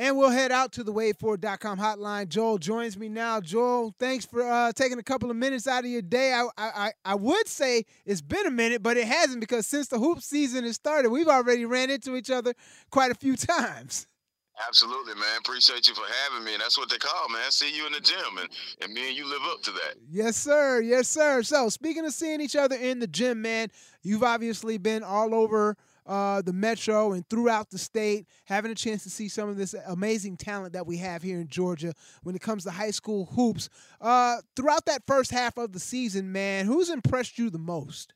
And we'll head out to the wave4.com hotline. Joel joins me now. Joel, thanks for uh, taking a couple of minutes out of your day. I, I I would say it's been a minute, but it hasn't because since the hoop season has started, we've already ran into each other quite a few times. Absolutely, man. Appreciate you for having me. And that's what they call, man. See you in the gym. And, and me and you live up to that. Yes, sir. Yes, sir. So, speaking of seeing each other in the gym, man, you've obviously been all over uh, the metro and throughout the state, having a chance to see some of this amazing talent that we have here in Georgia when it comes to high school hoops. Uh, throughout that first half of the season, man, who's impressed you the most?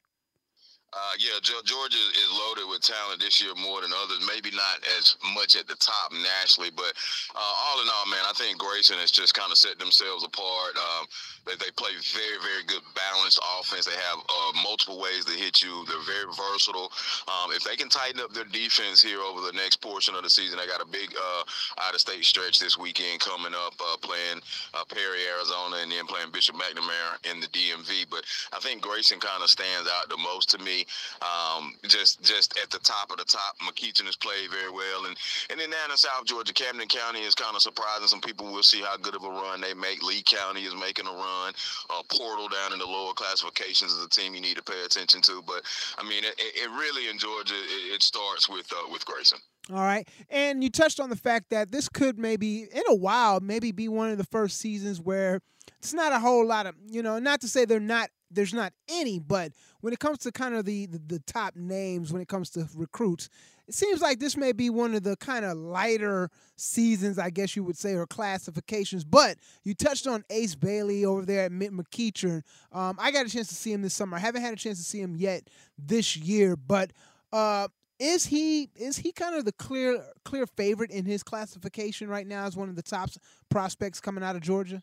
Uh, yeah, Georgia is loaded with talent this year more than others. Maybe not as much at the top nationally, but uh, all in all, man, I think Grayson has just kind of set themselves apart. Um, they, they play very, very good balanced offense. They have uh, multiple ways to hit you. They're very versatile. Um, if they can tighten up their defense here over the next portion of the season, they got a big uh, out-of-state stretch this weekend coming up, uh, playing uh, Perry, Arizona, and then playing Bishop McNamara in the DMV. But I think Grayson kind of stands out the most to me. Um, just just at the top of the top, McEachern has played very well, and and then down in South Georgia, Camden County is kind of surprising some people. We'll see how good of a run they make. Lee County is making a run. Uh, Portal down in the lower classifications is a team you need to pay attention to. But I mean, it, it really in Georgia, it, it starts with uh, with Grayson. All right. And you touched on the fact that this could maybe, in a while, maybe be one of the first seasons where it's not a whole lot of, you know, not to say they're not there's not any, but when it comes to kind of the, the, the top names, when it comes to recruits, it seems like this may be one of the kind of lighter seasons, I guess you would say, or classifications. But you touched on Ace Bailey over there at McEachern. Um, I got a chance to see him this summer. I haven't had a chance to see him yet this year, but uh, is he is he kind of the clear clear favorite in his classification right now as one of the top prospects coming out of Georgia?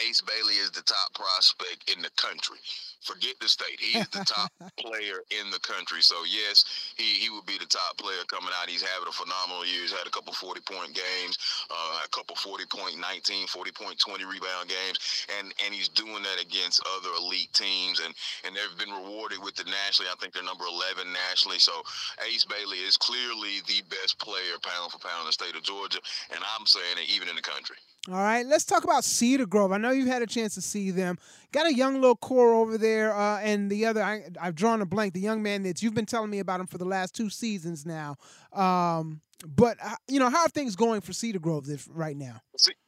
Ace Bailey is the top prospect in the country. Forget the state. He is the top player in the country. So yes, he, he would be the top player coming out. He's having a phenomenal year. He's had a couple 40 point games, uh, a couple 40 point 19, 40 point 20 rebound games. And and he's doing that against other elite teams. And, and they've been rewarded with the nationally. I think they're number 11 nationally. So Ace Bailey is clearly the best player pound for pound in the state of Georgia. And I'm saying it even in the country. All right, let's talk about Cedar Grove. I know you've had a chance to see them. Got a young little core over there, uh, and the other I, have drawn a blank. The young man that you've been telling me about him for the last two seasons now. Um, but you know, how are things going for Cedar Grove this, right now?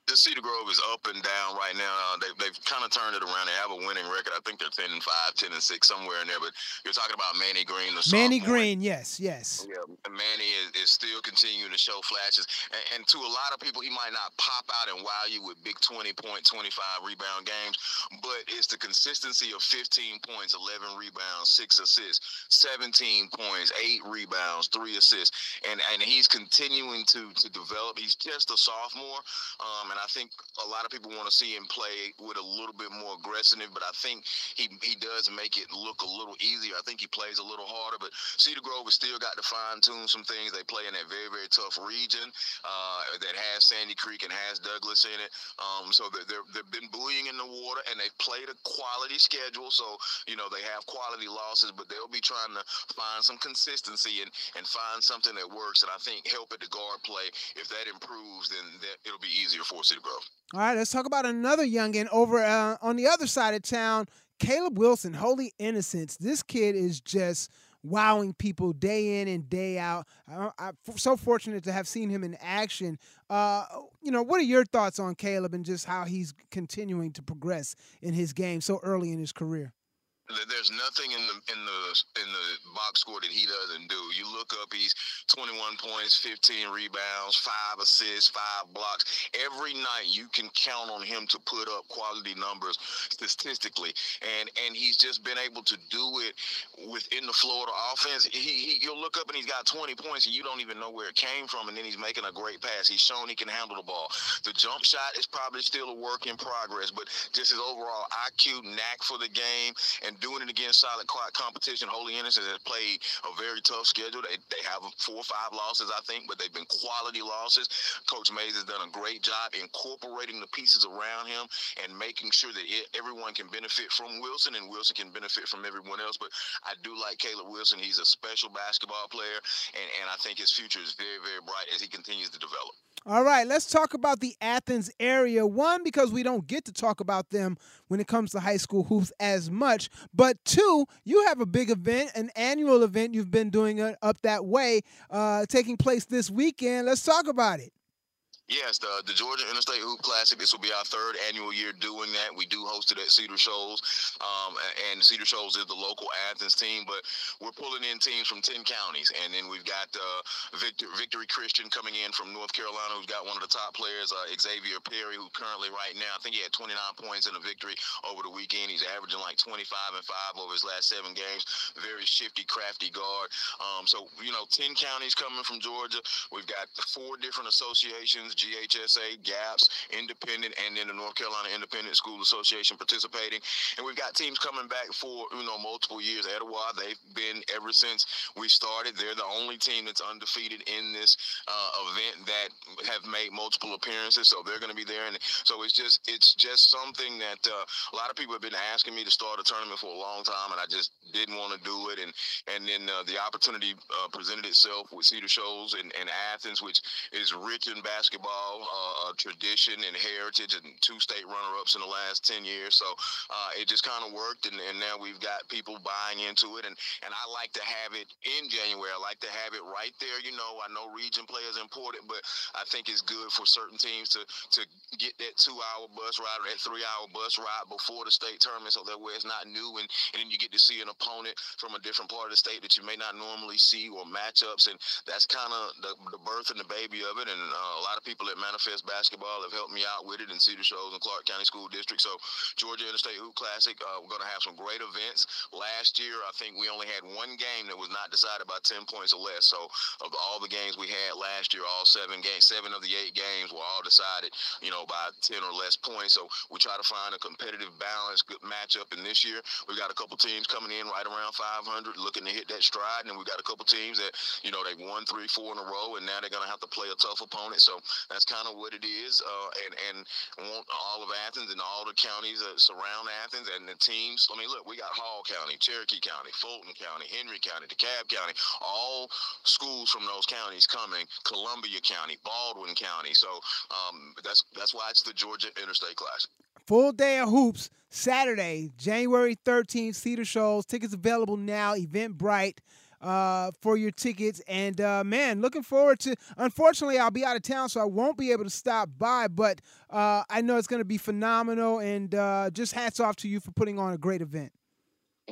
The Cedar Grove is up and down right now. Uh, they, they've kind of turned it around. They have a winning record. I think they're 10 and 5, 10 and 6, somewhere in there. But you're talking about Manny Green. The Manny sophomore. Green, yes, yes. Yeah, Manny is, is still continuing to show flashes. And, and, to a lot of people, he might not pop out and wow you with big 20 point, 25 rebound games, but it's the consistency of 15 points, 11 rebounds, 6 assists, 17 points, 8 rebounds, 3 assists. And, and he's continuing to, to develop. He's just a sophomore. Um, and I think a lot of people want to see him play with a little bit more aggressive, but I think he he does make it look a little easier. I think he plays a little harder, but Cedar Grove has still got to fine tune some things. They play in that very very tough region uh, that has Sandy Creek and has Douglas in it. Um, so they're, they're, they've been in the water, and they've played a quality schedule. So you know they have quality losses, but they'll be trying to find some consistency and and find something that works. And I think help at the guard play. If that improves, then that, it'll be easier for Cedar Grove. All right, let's talk about another youngin over uh, on the other side of town. Caleb Wilson, Holy Innocents. This kid is just wowing people day in and day out. I, am so fortunate to have seen him in action. Uh, you know, what are your thoughts on Caleb and just how he's continuing to progress in his game so early in his career? There's nothing in the in the in the box score that he doesn't do. You look up, he's 21 points, 15 rebounds, five assists, five blocks. Every night you can count on him to put up quality numbers statistically, and and he's just been able to do it within the Florida offense. He, he you'll look up and he's got 20 points, and you don't even know where it came from, and then he's making a great pass. He's shown he can handle the ball. The jump shot is probably still a work in progress, but just his overall IQ, knack for the game, and and doing it against solid competition. Holy Innocents has played a very tough schedule. They, they have four or five losses, I think, but they've been quality losses. Coach Mays has done a great job incorporating the pieces around him and making sure that it, everyone can benefit from Wilson and Wilson can benefit from everyone else. But I do like Caleb Wilson. He's a special basketball player, and, and I think his future is very, very bright as he continues to develop. All right, let's talk about the Athens area. One, because we don't get to talk about them when it comes to high school hoops as much. But two, you have a big event, an annual event you've been doing up that way, uh, taking place this weekend. Let's talk about it. Yes, the, the Georgia Interstate Hoop Classic. This will be our third annual year doing that. We do host it at Cedar Shoals, um, and Cedar Shoals is the local Athens team, but we're pulling in teams from 10 counties. And then we've got uh, Victor, Victory Christian coming in from North Carolina, who's got one of the top players, uh, Xavier Perry, who currently right now, I think he had 29 points in a victory over the weekend. He's averaging like 25 and 5 over his last seven games. Very shifty, crafty guard. Um, so, you know, 10 counties coming from Georgia. We've got four different associations GHSA, GAPPS, Independent, and then the North Carolina Independent School Association participating. And we've got teams coming back for, you know, multiple years. Etowah, they've been ever since we started. They're the only team that's undefeated in this uh, event that have made multiple appearances. So they're going to be there. And so it's just, it's just something that uh, a lot of people have been asking me to start a tournament for a long time. And I just didn't want to do it. And, and then uh, the opportunity uh, presented itself with Cedar Shoals and, and Athens, which is rich in basketball basketball uh, tradition and heritage, and two state runner-ups in the last ten years. So uh, it just kind of worked, and, and, now we've got people buying into it. And and I like to have it in January. I like to have it right there. You know, I know region play is important, but I think it's good for certain teams to to get that two-hour bus ride or that three-hour bus ride before the state tournament, so that way it's not new, and and then you get to see an opponent from a different part of the state that you may not normally see or matchups, and that's kind of the, the birth and the baby of it. And uh, a lot of people people at Manifest Basketball have helped me out with it in Cedar Shoals and Clark County School District. So Georgia Interstate Hoop Classic, uh, we're going to have some great events. Last year, I think we only had one game that was not decided by 10 points or less. So of all the games we had last year, all seven games, seven of the eight games were all decided, you know, by 10 or less points. So we try to find a competitive balance, good matchup. And this year, we got a couple teams coming in right around 500, looking to hit that stride. And we got a couple teams that, you know, they won three, four in a row, and now they're going to have to play a tough opponent. So that's kind of what it is. Uh, and and want all of Athens and all the counties that surround Athens and the teams. I mean, look, we got Hall County, Cherokee County, Fulton County, Henry County, DeKalb County, all schools from those counties coming. Columbia County, Baldwin County. So um, that's that's why it's the Georgia Interstate Classic. Full day of hoops Saturday, January 13th, Cedar Shoals. Tickets available now, Eventbrite uh, for your tickets. And uh, man, looking forward to. Unfortunately, I'll be out of town, so I won't be able to stop by. But uh, I know it's going to be phenomenal. And uh, just hats off to you for putting on a great event.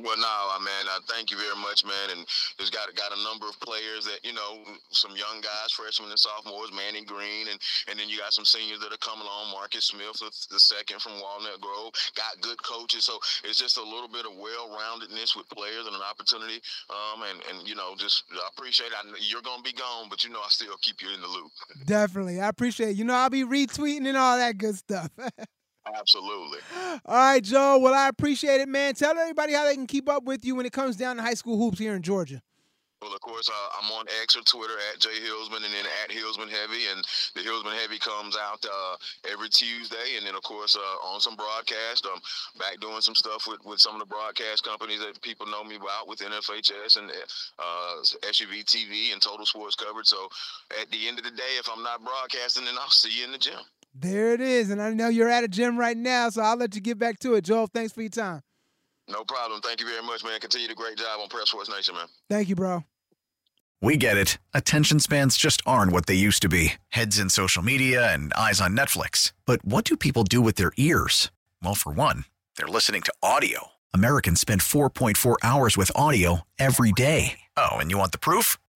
Well, no, man. I thank you very much, man. And there's got got a number of players that you know, some young guys, freshmen and sophomores, Manny Green, and and then you got some seniors that are coming along. Marcus Smith, the second from Walnut Grove, got good coaches. So it's just a little bit of well-roundedness with players and an opportunity. Um, and and you know, just I appreciate. It. I, you're gonna be gone, but you know, I still keep you in the loop. Definitely, I appreciate. It. You know, I'll be retweeting and all that good stuff. Absolutely. All right, Joe. Well, I appreciate it, man. Tell everybody how they can keep up with you when it comes down to high school hoops here in Georgia. Well, of course, uh, I'm on X or Twitter at Jay Hillsman and then at Hillsman Heavy. And the Hillsman Heavy comes out uh, every Tuesday. And then, of course, uh, on some broadcast. I'm back doing some stuff with, with some of the broadcast companies that people know me about with NFHS and uh, SUV TV and Total Sports Coverage. So at the end of the day, if I'm not broadcasting, then I'll see you in the gym. There it is. And I know you're at a gym right now, so I'll let you get back to it. Joel, thanks for your time. No problem. Thank you very much, man. Continue the great job on Press Sports Nation, man. Thank you, bro. We get it. Attention spans just aren't what they used to be heads in social media and eyes on Netflix. But what do people do with their ears? Well, for one, they're listening to audio. Americans spend 4.4 hours with audio every day. Oh, and you want the proof?